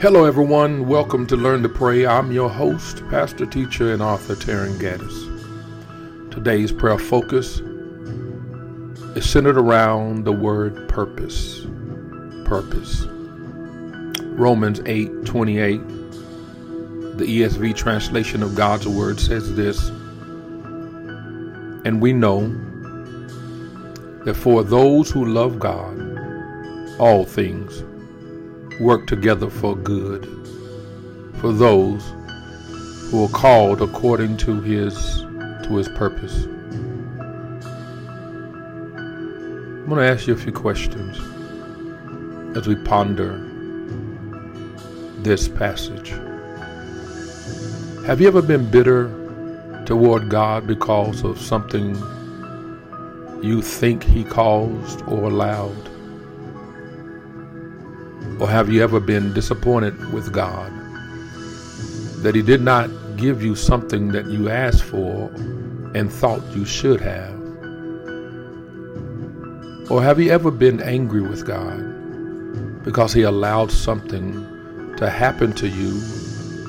Hello, everyone. Welcome to Learn to Pray. I'm your host, pastor, teacher, and author Taryn Gaddis. Today's prayer focus is centered around the word purpose. Purpose. Romans 8 28, the ESV translation of God's word says this And we know that for those who love God, all things work together for good for those who are called according to his to his purpose. I'm going to ask you a few questions as we ponder this passage. Have you ever been bitter toward God because of something you think he caused or allowed? Or have you ever been disappointed with God that He did not give you something that you asked for and thought you should have? Or have you ever been angry with God because He allowed something to happen to you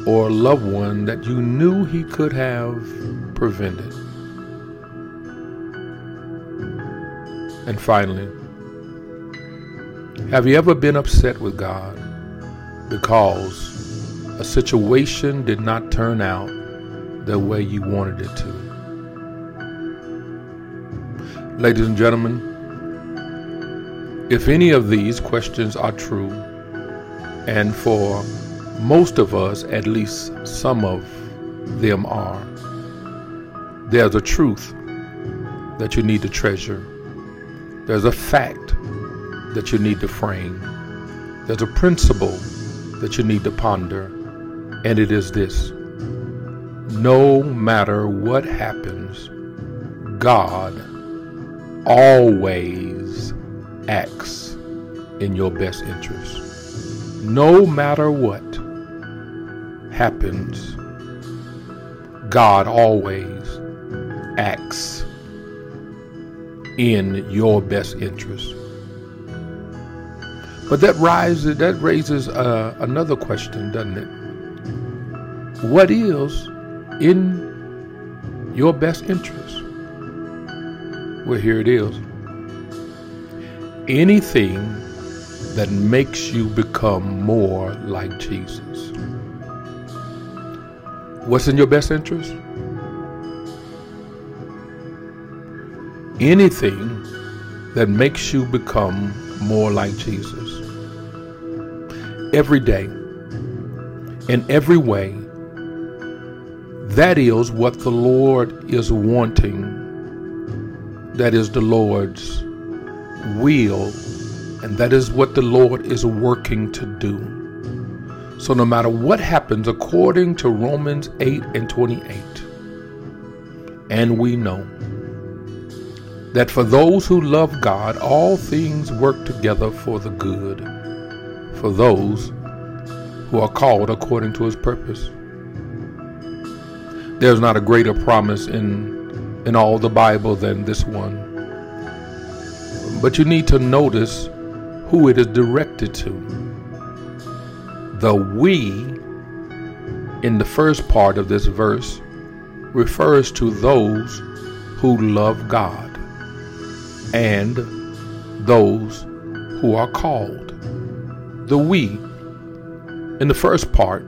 or a loved one that you knew He could have prevented? And finally, have you ever been upset with God because a situation did not turn out the way you wanted it to? Ladies and gentlemen, if any of these questions are true, and for most of us, at least some of them are, there's a truth that you need to treasure. There's a fact that you need to frame. There's a principle that you need to ponder, and it is this no matter what happens, God always acts in your best interest. No matter what happens, God always acts in your best interest. But that rises that raises uh, another question, doesn't it? What is in your best interest? Well, here it is. Anything that makes you become more like Jesus. What's in your best interest? Anything that makes you become more like Jesus. Every day, in every way, that is what the Lord is wanting. That is the Lord's will, and that is what the Lord is working to do. So, no matter what happens, according to Romans 8 and 28, and we know that for those who love God, all things work together for the good, for those who are called according to his purpose. There's not a greater promise in in all the Bible than this one. But you need to notice who it is directed to. The we in the first part of this verse refers to those who love God and those who are called. The we in the first part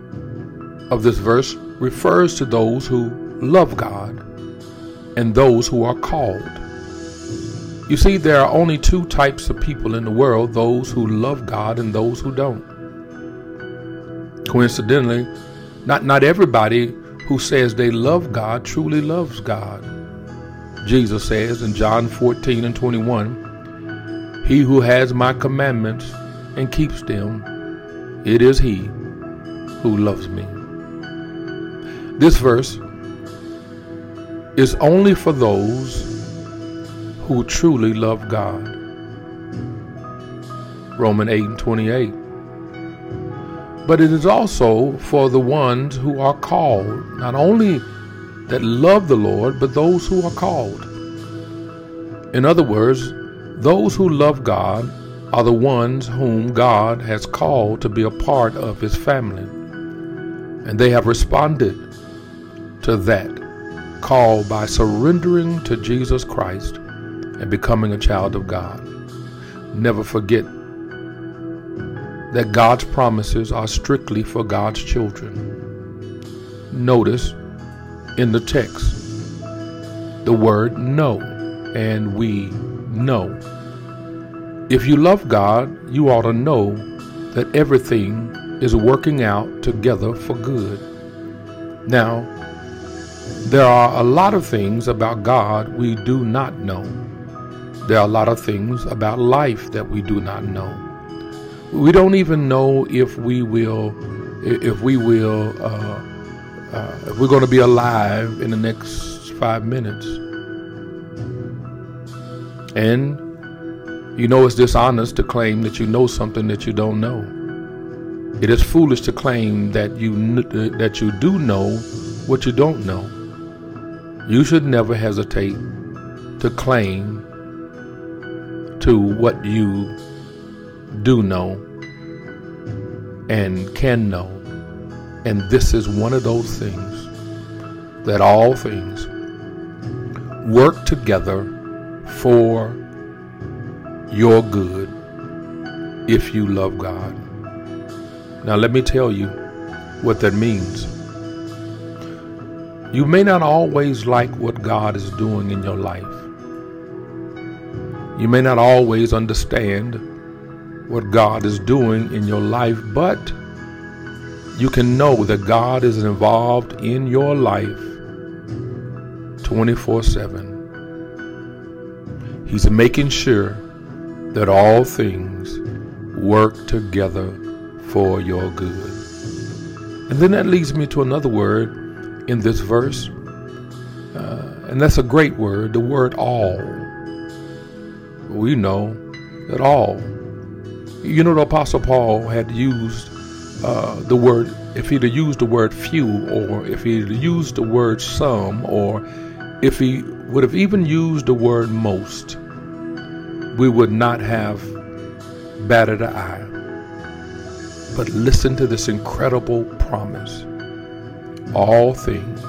of this verse refers to those who love God and those who are called. You see, there are only two types of people in the world those who love God and those who don't. Coincidentally, not, not everybody who says they love God truly loves God. Jesus says in John 14 and 21, He who has my commandments and keeps them, it is he who loves me. This verse is only for those who truly love God. Romans 8 and 28. But it is also for the ones who are called, not only that love the Lord, but those who are called. In other words, those who love God are the ones whom God has called to be a part of his family. And they have responded to that call by surrendering to Jesus Christ and becoming a child of God. Never forget that God's promises are strictly for God's children. Notice in the text the word know, and we know. If you love God, you ought to know that everything is working out together for good. Now, there are a lot of things about God we do not know. There are a lot of things about life that we do not know. We don't even know if we will, if we will, uh, uh, if we're going to be alive in the next five minutes. And you know it's dishonest to claim that you know something that you don't know. It is foolish to claim that you that you do know what you don't know. You should never hesitate to claim to what you do know and can know. And this is one of those things that all things work together for your good if you love God. Now, let me tell you what that means. You may not always like what God is doing in your life. You may not always understand what God is doing in your life, but you can know that God is involved in your life 24 7. He's making sure that all things work together for your good. And then that leads me to another word in this verse, uh, and that's a great word, the word all we know that all. You know, the Apostle Paul had used uh, the word, if he'd used the word few, or if he'd used the word some, or if he would have even used the word most, we would not have batted an eye. But listen to this incredible promise all things,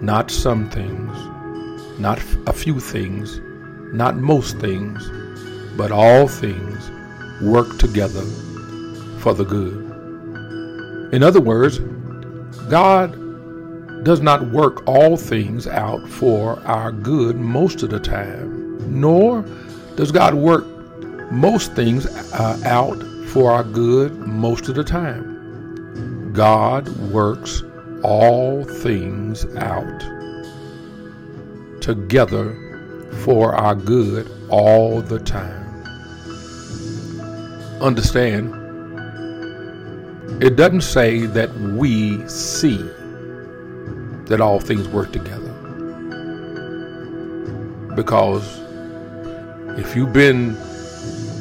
not some things, not a few things, not most things, but all things work together for the good. In other words, God does not work all things out for our good most of the time, nor does God work most things uh, out for our good most of the time. God works all things out together for our good all the time. Understand, it doesn't say that we see that all things work together. Because if you've been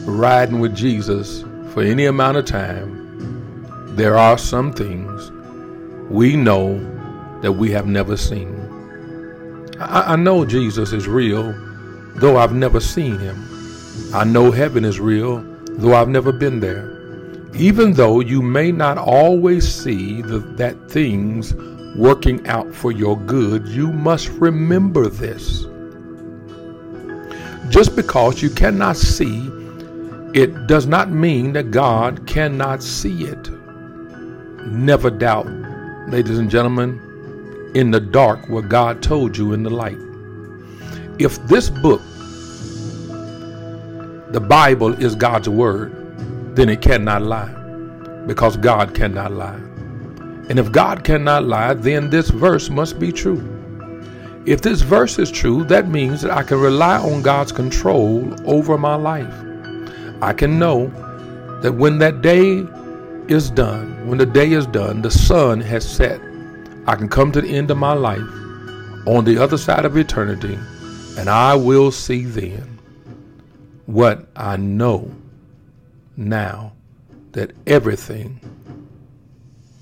riding with Jesus for any amount of time, there are some things we know that we have never seen. I, I know Jesus is real, though I've never seen him. I know heaven is real, though I've never been there. Even though you may not always see the, that things working out for your good, you must remember this. Just because you cannot see, it does not mean that God cannot see it. Never doubt, ladies and gentlemen, in the dark what God told you in the light. If this book, the Bible, is God's word, then it cannot lie because God cannot lie. And if God cannot lie, then this verse must be true. If this verse is true, that means that I can rely on God's control over my life. I can know that when that day is done, when the day is done, the sun has set I can come to the end of my life on the other side of eternity, and I will see then what I know now that everything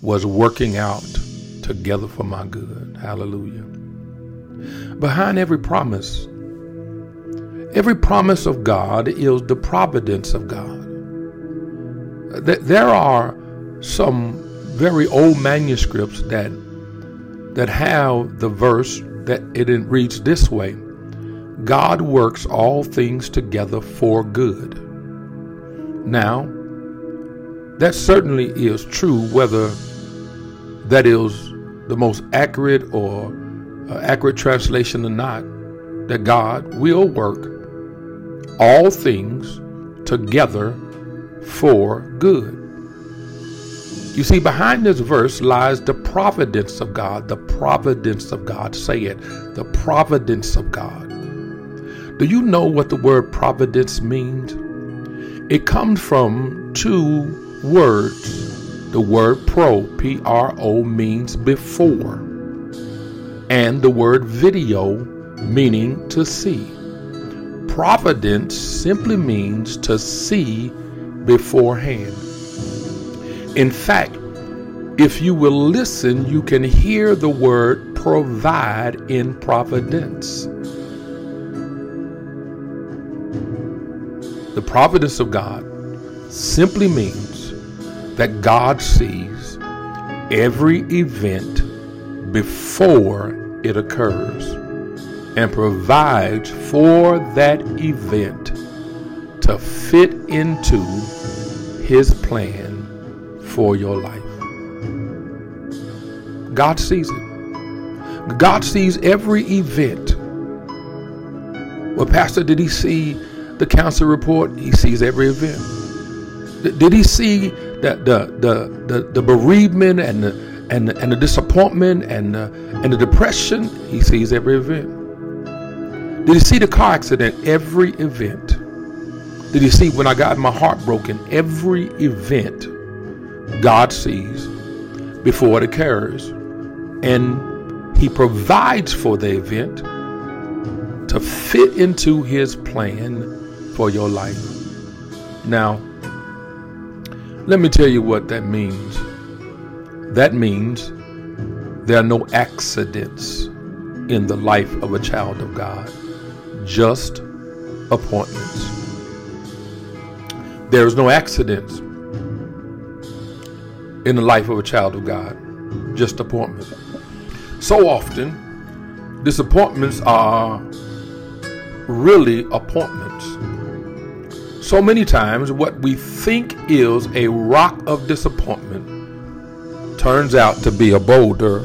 was working out together for my good. Hallelujah. Behind every promise Every promise of God is the providence of God. There are some very old manuscripts that that have the verse that it reads this way God works all things together for good. Now, that certainly is true, whether that is the most accurate or Uh, accurate translation or not, that God will work all things together for good. You see, behind this verse lies the providence of God. The providence of God. Say it. The providence of God. Do you know what the word providence means? It comes from two words. The word pro, P R O, means before, and the word video, meaning to see. Providence simply means to see beforehand. In fact, if you will listen, you can hear the word provide in providence. The providence of God simply means that God sees every event before it occurs and provides for that event to fit into his plan for your life. God sees it. God sees every event. Well, Pastor, did he see the council report? He sees every event. Did he see that the the the, the bereavement and the and and the disappointment and the, and the depression? He sees every event. Did he see the car accident? Every event. Did he see when I got my heart broken? Every event God sees before it occurs. And He provides for the event to fit into His plan for your life. Now, let me tell you what that means. That means there are no accidents in the life of a child of God, just appointments. There is no accidents in the life of a child of God, just appointments. So often, disappointments are really appointments. So many times, what we think is a rock of disappointment turns out to be a boulder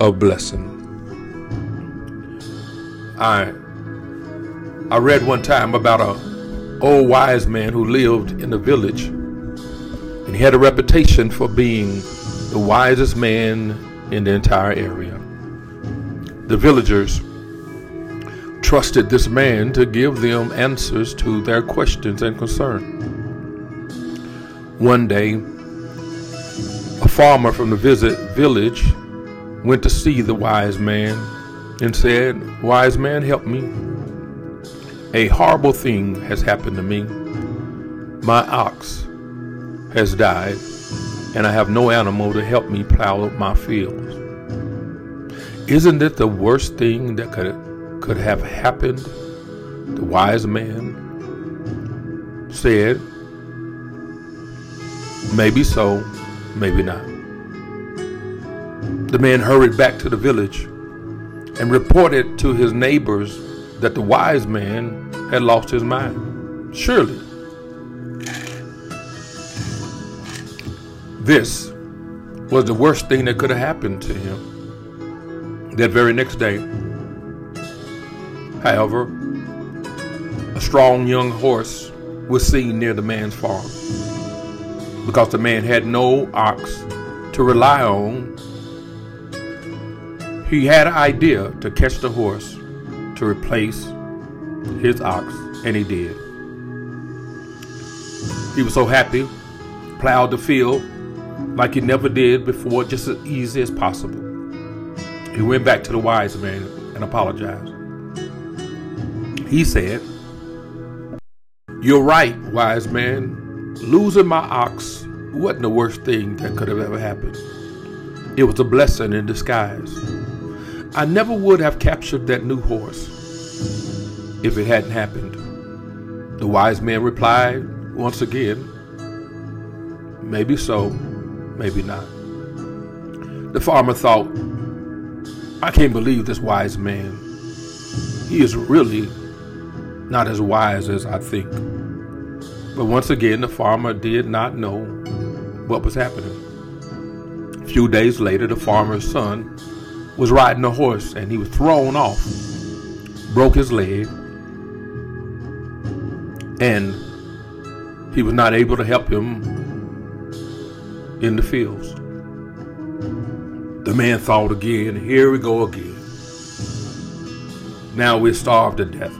of blessing. I I read one time about a old wise man who lived in the village, and he had a reputation for being the wisest man in the entire area. The villagers trusted this man to give them answers to their questions and concerns. One day, farmer from the visit village went to see the wise man and said, Wise man, help me. A horrible thing has happened to me. My ox has died, and I have no animal to help me plow up my fields. Isn't it the worst thing that could, could have happened? The wise man said, Maybe so, maybe not. The man hurried back to the village and reported to his neighbors that the wise man had lost his mind. Surely. This was the worst thing that could have happened to him. That very next day, however, a strong young horse was seen near the man's farm. Because the man had no ox to rely on, he had an idea to catch the horse to replace his ox, and he did. He was so happy, plowed the field like he never did before, just as easy as possible. He went back to the wise man and apologized. He said, You're right, wise man. Losing my ox wasn't the worst thing that could have ever happened. It was a blessing in disguise. I never would have captured that new horse if it hadn't happened. The wise man replied once again, Maybe so, maybe not. The farmer thought, I can't believe this wise man. He is really not as wise as I think. But once again, the farmer did not know what was happening. A few days later, the farmer's son was riding a horse and he was thrown off, broke his leg, and he was not able to help him in the fields. The man thought again, here we go again. Now we're starved to death.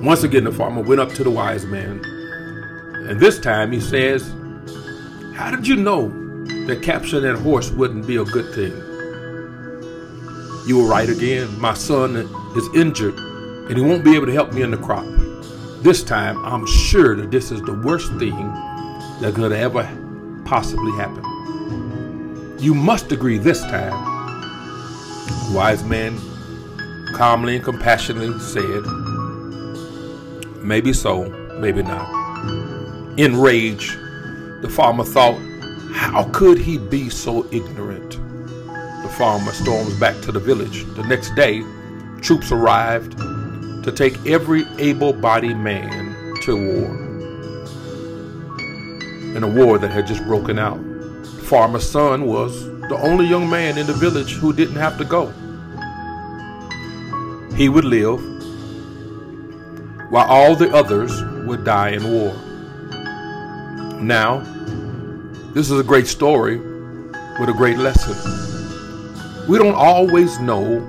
Once again, the farmer went up to the wise man, and this time he says, How did you know that capturing that horse wouldn't be a good thing? You were right again. My son is injured, and he won't be able to help me in the crop. This time, I'm sure that this is the worst thing that could ever possibly happen. You must agree this time. The wise man calmly and compassionately said, Maybe so, maybe not. Enraged, the farmer thought, How could he be so ignorant? The farmer storms back to the village. The next day, troops arrived to take every able bodied man to war. In a war that had just broken out the farmer's son was the only young man in the village who didn't have to go. He would live while all the others would die in war. Now, this is a great story with a great lesson. We don't always know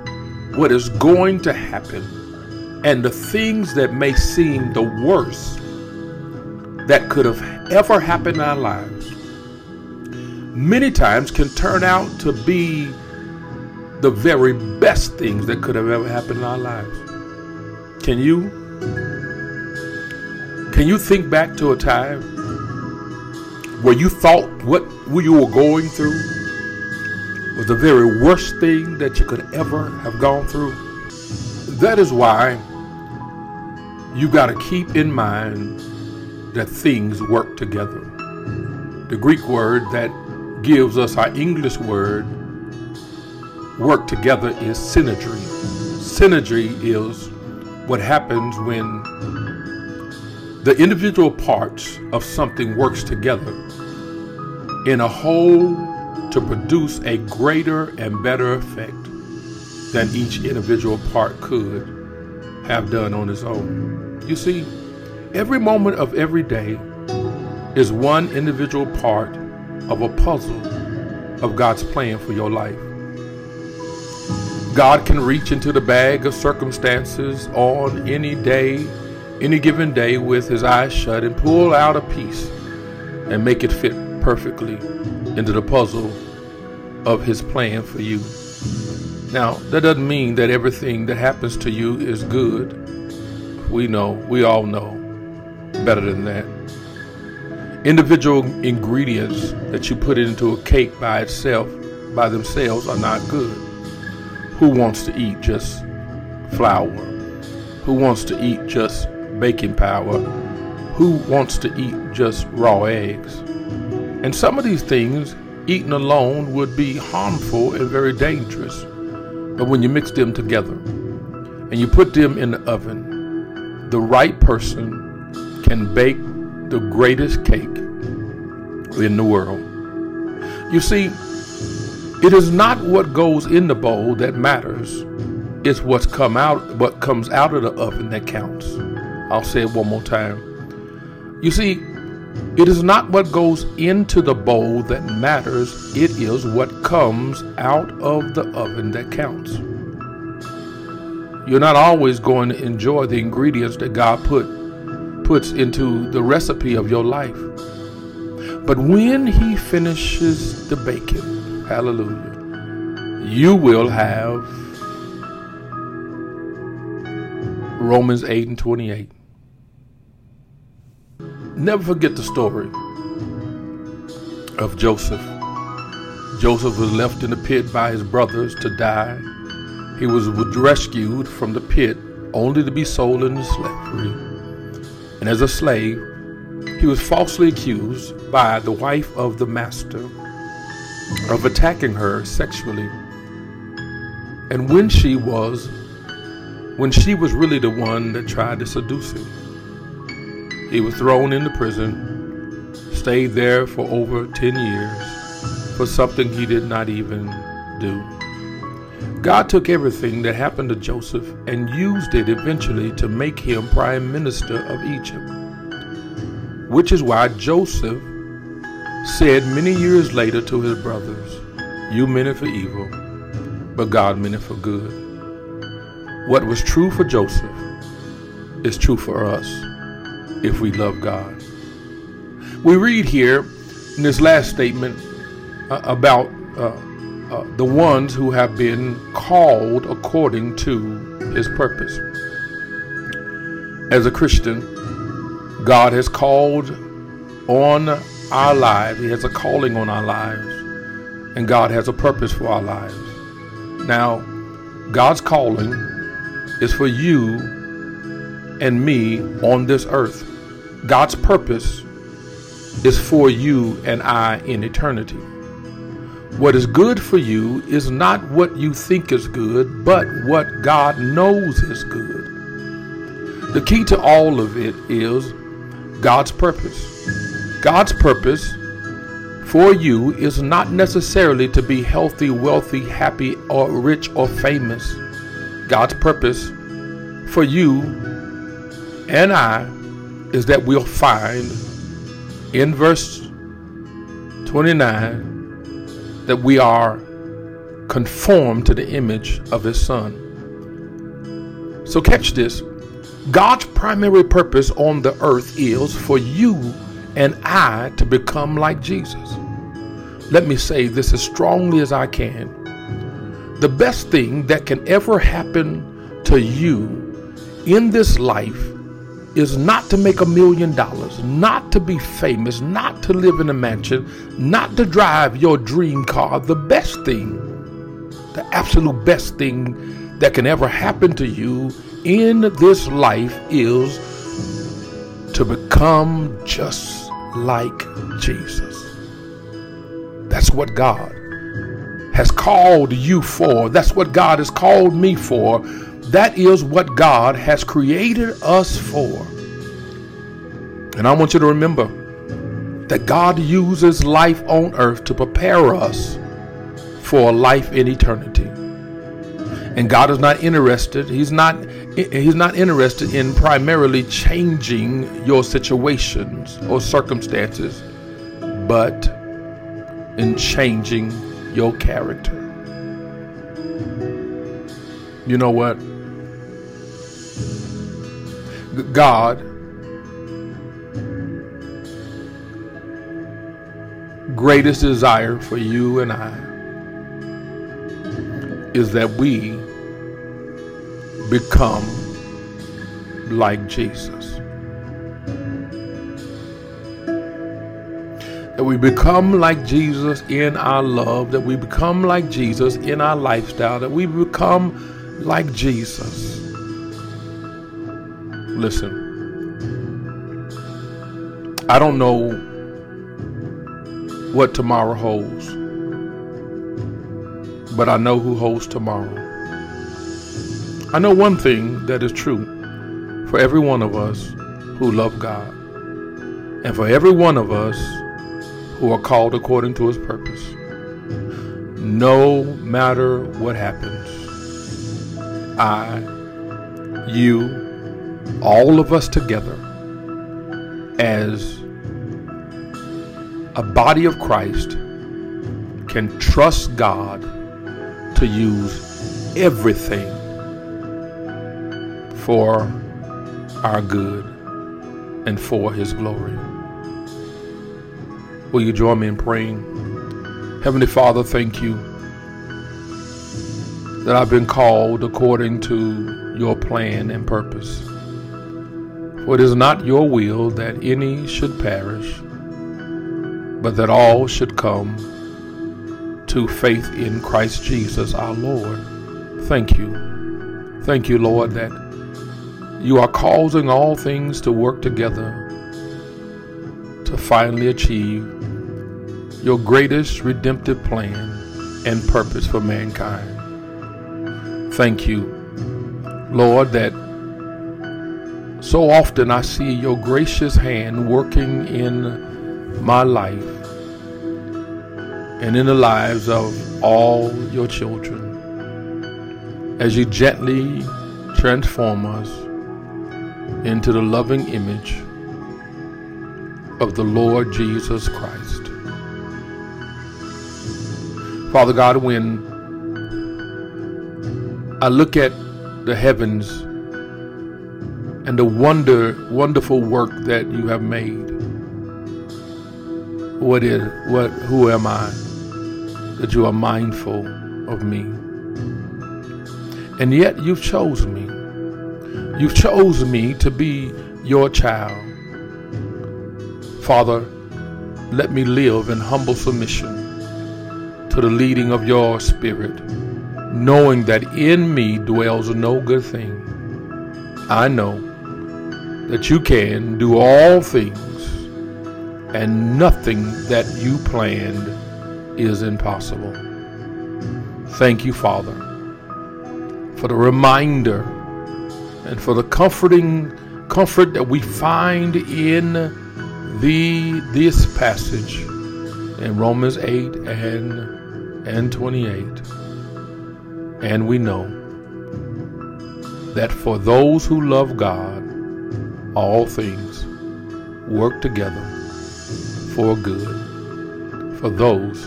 what is going to happen, and the things that may seem the worst that could have ever happened in our lives many times can turn out to be the very best things that could have ever happened in our lives. Can you? Can you think back to a time where you thought what you were going through was the very worst thing that you could ever have gone through? That is why you got to keep in mind that things work together. The Greek word that gives us our English word work together is synergy. Synergy is what happens when the individual parts of something works together in a whole to produce a greater and better effect than each individual part could have done on its own. You see, every moment of every day is one individual part of a puzzle of God's plan for your life. God can reach into the bag of circumstances on any day, any given day, with his eyes shut and pull out a piece and make it fit perfectly into the puzzle of his plan for you. Now, that doesn't mean that everything that happens to you is good. We know, we all know better than that individual ingredients that you put into a cake by itself, by themselves, are not good. Who wants to eat just flour? Who wants to eat just baking powder? Who wants to eat just raw eggs? And some of these things, eaten alone, would be harmful and very dangerous. But when you mix them together and you put them in the oven, the right person can bake the greatest cake in the world. You see, it is not what goes in the bowl that matters. It's what's come out what comes out of the oven that counts. I'll say it one more time. You see, it is not what goes into the bowl that matters, it is what comes out of the oven that counts. You're not always going to enjoy the ingredients that God put puts into the recipe of your life. But when he finishes the baking, hallelujah, you will have Romans 8 and 28. Never forget the story of Joseph. Joseph was left in the pit by his brothers to die. He was rescued from the pit only to be sold into slavery. And as a slave, he was falsely accused by the wife of the master of attacking her sexually. And when she was when she was really the one that tried to seduce him, he was thrown into prison, stayed there for over 10 years for something he did not even do. God took everything that happened to Joseph and used it eventually to make him prime minister of Egypt. Which is why Joseph said many years later to his brothers, You meant it for evil, but God meant it for good. What was true for Joseph is true for us if we love God. We read here in this last statement uh, about uh, uh, the ones who have been called according to his purpose. As a Christian, God has called on our lives, He has a calling on our lives, and God has a purpose for our lives. Now, God's calling is for you and me on this earth. God's purpose is for you and I in eternity. What is good for you is not what you think is good, but what God knows is good. The key to all of it is God's purpose. God's purpose for you is not necessarily to be healthy, wealthy, happy, or rich or famous. God's purpose for you and I is that we'll find in verse 29 that we are conformed to the image of his son. So catch this. God's primary purpose on the earth is for you and I to become like Jesus. Let me say this as strongly as I can. The best thing that can ever happen to you in this life is not to make a million dollars, not to be famous, not to live in a mansion, not to drive your dream car. The best thing, the absolute best thing that can ever happen to you in this life is to become just like Jesus. That's what God has called you for. That's what God has called me for. That is what God has created us for. And I want you to remember that God uses life on earth to prepare us for life in eternity. And God is not interested, He's not He's not interested in primarily changing your situations or circumstances, but in changing your character. You know what? God greatest desire for you and I is that we become like Jesus. That we become like Jesus in our love, that we become like Jesus in our lifestyle, that we become like Jesus. Listen, I don't know what tomorrow holds, but I know who holds tomorrow. I know one thing that is true for every one of us who love God, and for every one of us who are called according to his purpose. No matter what happens, I, you, all of us together, as a body of Christ, can trust God to use everything for our good and for His glory. Will you join me in praying? Heavenly Father, thank you that I've been called according to your plan and purpose. For it is not your will that any should perish, but that all should come to faith in Christ Jesus our Lord. Thank you. Thank you, Lord, that you are causing all things to work together to finally achieve your greatest redemptive plan and purpose for mankind. Thank you, Lord, that so often I see your gracious hand working in my life and in the lives of all your children as you gently transform us into the loving image of the Lord Jesus Christ. Father God, when I look at the heavens and the wonder, wonderful work that you have made, what is, what, who am I that you are mindful of me? And yet you've chosen me. You've chosen me to be your child. Father, let me live in humble submission to the leading of your Spirit, knowing that in me dwells no good thing. I know that you can do all things, and nothing that you planned is impossible. Thank you, Father, for the reminder and for the comforting comfort that we find in the this passage in Romans 8 and and 28 and we know that for those who love God all things work together for good for those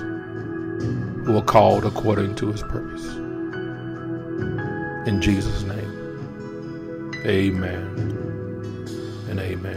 who are called according to his purpose in Jesus name Amen and amen.